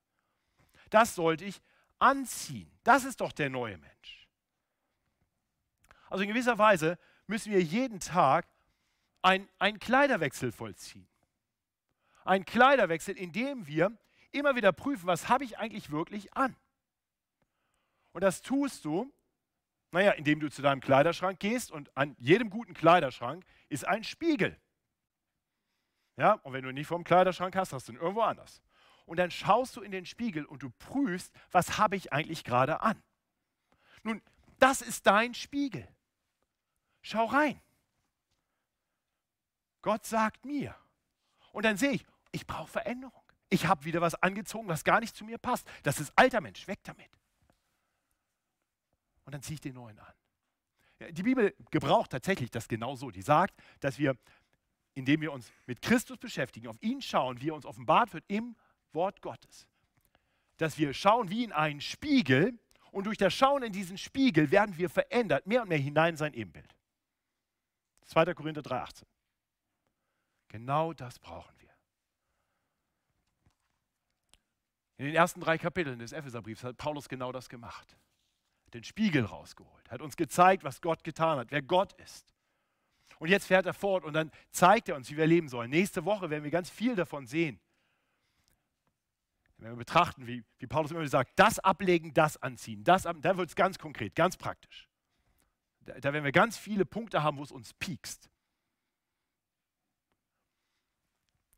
Das sollte ich anziehen. Das ist doch der neue Mensch. Also in gewisser Weise müssen wir jeden Tag einen Kleiderwechsel vollziehen. Ein Kleiderwechsel, in dem wir immer wieder prüfen, was habe ich eigentlich wirklich an. Und das tust du, naja, indem du zu deinem Kleiderschrank gehst und an jedem guten Kleiderschrank ist ein Spiegel. Ja, und wenn du ihn nicht vom Kleiderschrank hast, hast du ihn irgendwo anders. Und dann schaust du in den Spiegel und du prüfst, was habe ich eigentlich gerade an. Nun, das ist dein Spiegel. Schau rein. Gott sagt mir. Und dann sehe ich, ich brauche Veränderung. Ich habe wieder was angezogen, was gar nicht zu mir passt. Das ist alter Mensch, weg damit. Und dann ziehe ich den neuen an. Die Bibel gebraucht tatsächlich das genau so. Die sagt, dass wir indem wir uns mit Christus beschäftigen, auf ihn schauen, wie er uns offenbart wird im Wort Gottes. Dass wir schauen wie in einen Spiegel und durch das Schauen in diesen Spiegel werden wir verändert, mehr und mehr hinein in sein Ebenbild. 2. Korinther 3,18. Genau das brauchen wir. In den ersten drei Kapiteln des Epheserbriefs hat Paulus genau das gemacht. Den Spiegel rausgeholt, hat uns gezeigt, was Gott getan hat, wer Gott ist. Und jetzt fährt er fort und dann zeigt er uns, wie wir leben sollen. Nächste Woche werden wir ganz viel davon sehen. Wenn wir betrachten, wie, wie Paulus immer sagt, das ablegen, das anziehen, das, da wird es ganz konkret, ganz praktisch. Da, da werden wir ganz viele Punkte haben, wo es uns piekst.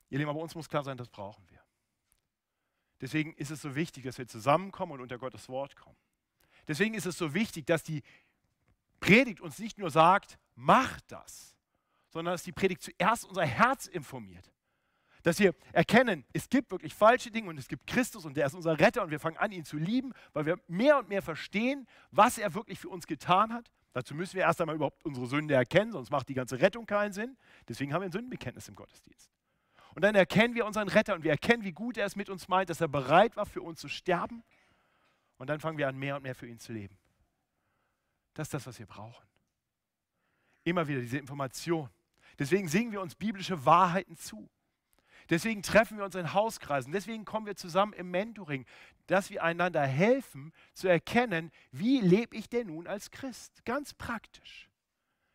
Ihr Lieben, aber uns muss klar sein, das brauchen wir. Deswegen ist es so wichtig, dass wir zusammenkommen und unter Gottes Wort kommen. Deswegen ist es so wichtig, dass die Predigt uns nicht nur sagt, mach das, sondern dass die Predigt zuerst unser Herz informiert. Dass wir erkennen, es gibt wirklich falsche Dinge und es gibt Christus und der ist unser Retter und wir fangen an, ihn zu lieben, weil wir mehr und mehr verstehen, was er wirklich für uns getan hat. Dazu müssen wir erst einmal überhaupt unsere Sünde erkennen, sonst macht die ganze Rettung keinen Sinn. Deswegen haben wir ein Sündenbekenntnis im Gottesdienst. Und dann erkennen wir unseren Retter und wir erkennen, wie gut er es mit uns meint, dass er bereit war, für uns zu sterben. Und dann fangen wir an, mehr und mehr für ihn zu leben. Das ist das, was wir brauchen. Immer wieder diese Information. Deswegen singen wir uns biblische Wahrheiten zu. Deswegen treffen wir uns in Hauskreisen. Deswegen kommen wir zusammen im Mentoring, dass wir einander helfen zu erkennen, wie lebe ich denn nun als Christ? Ganz praktisch.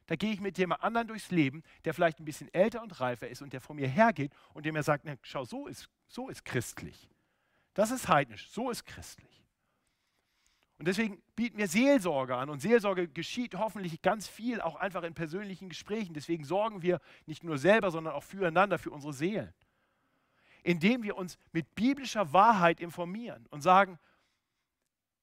Da gehe ich mit jemand anderen durchs Leben, der vielleicht ein bisschen älter und reifer ist und der vor mir hergeht und dem er sagt, na, schau, so ist, so ist christlich. Das ist heidnisch, so ist christlich. Und deswegen bieten wir Seelsorge an. Und Seelsorge geschieht hoffentlich ganz viel auch einfach in persönlichen Gesprächen. Deswegen sorgen wir nicht nur selber, sondern auch füreinander, für unsere Seelen. Indem wir uns mit biblischer Wahrheit informieren und sagen,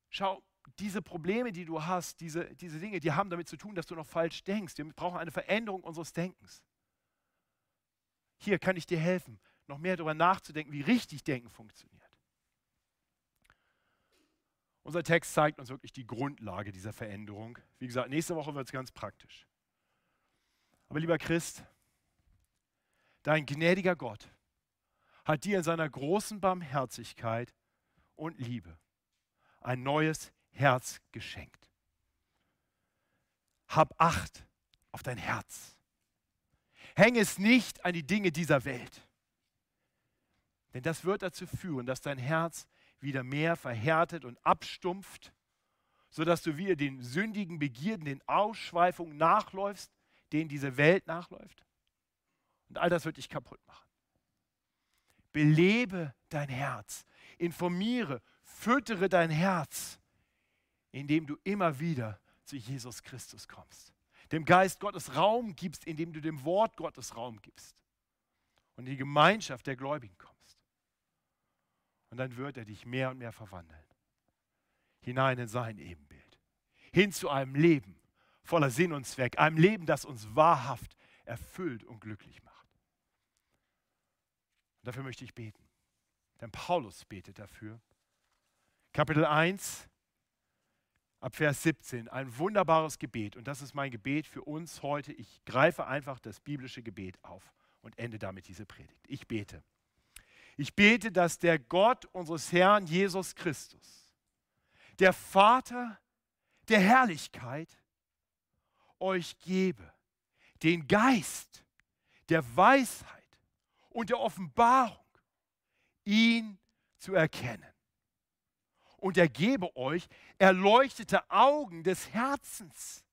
schau, diese Probleme, die du hast, diese, diese Dinge, die haben damit zu tun, dass du noch falsch denkst. Wir brauchen eine Veränderung unseres Denkens. Hier kann ich dir helfen, noch mehr darüber nachzudenken, wie richtig Denken funktioniert. Unser Text zeigt uns wirklich die Grundlage dieser Veränderung. Wie gesagt, nächste Woche wird es ganz praktisch. Aber lieber Christ, dein gnädiger Gott hat dir in seiner großen Barmherzigkeit und Liebe ein neues Herz geschenkt. Hab Acht auf dein Herz. Häng es nicht an die Dinge dieser Welt. Denn das wird dazu führen, dass dein Herz wieder mehr verhärtet und abstumpft, sodass du wieder den sündigen Begierden, den Ausschweifungen nachläufst, denen diese Welt nachläuft. Und all das wird dich kaputt machen. Belebe dein Herz, informiere, füttere dein Herz, indem du immer wieder zu Jesus Christus kommst. Dem Geist Gottes Raum gibst, indem du dem Wort Gottes Raum gibst. Und in die Gemeinschaft der Gläubigen kommst. Und dann wird er dich mehr und mehr verwandeln. Hinein in sein Ebenbild. Hin zu einem Leben voller Sinn und Zweck. Einem Leben, das uns wahrhaft erfüllt und glücklich macht. Und dafür möchte ich beten. Denn Paulus betet dafür. Kapitel 1, ab Vers 17, ein wunderbares Gebet. Und das ist mein Gebet für uns heute. Ich greife einfach das biblische Gebet auf und ende damit diese Predigt. Ich bete. Ich bete, dass der Gott unseres Herrn Jesus Christus, der Vater der Herrlichkeit, euch gebe den Geist der Weisheit und der Offenbarung, ihn zu erkennen. Und er gebe euch erleuchtete Augen des Herzens,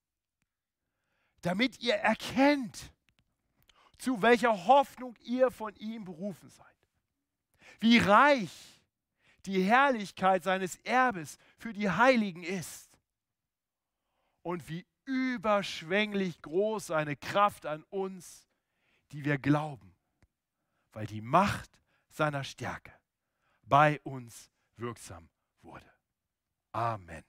damit ihr erkennt, zu welcher Hoffnung ihr von ihm berufen seid. Wie reich die Herrlichkeit seines Erbes für die Heiligen ist und wie überschwänglich groß seine Kraft an uns, die wir glauben, weil die Macht seiner Stärke bei uns wirksam wurde. Amen.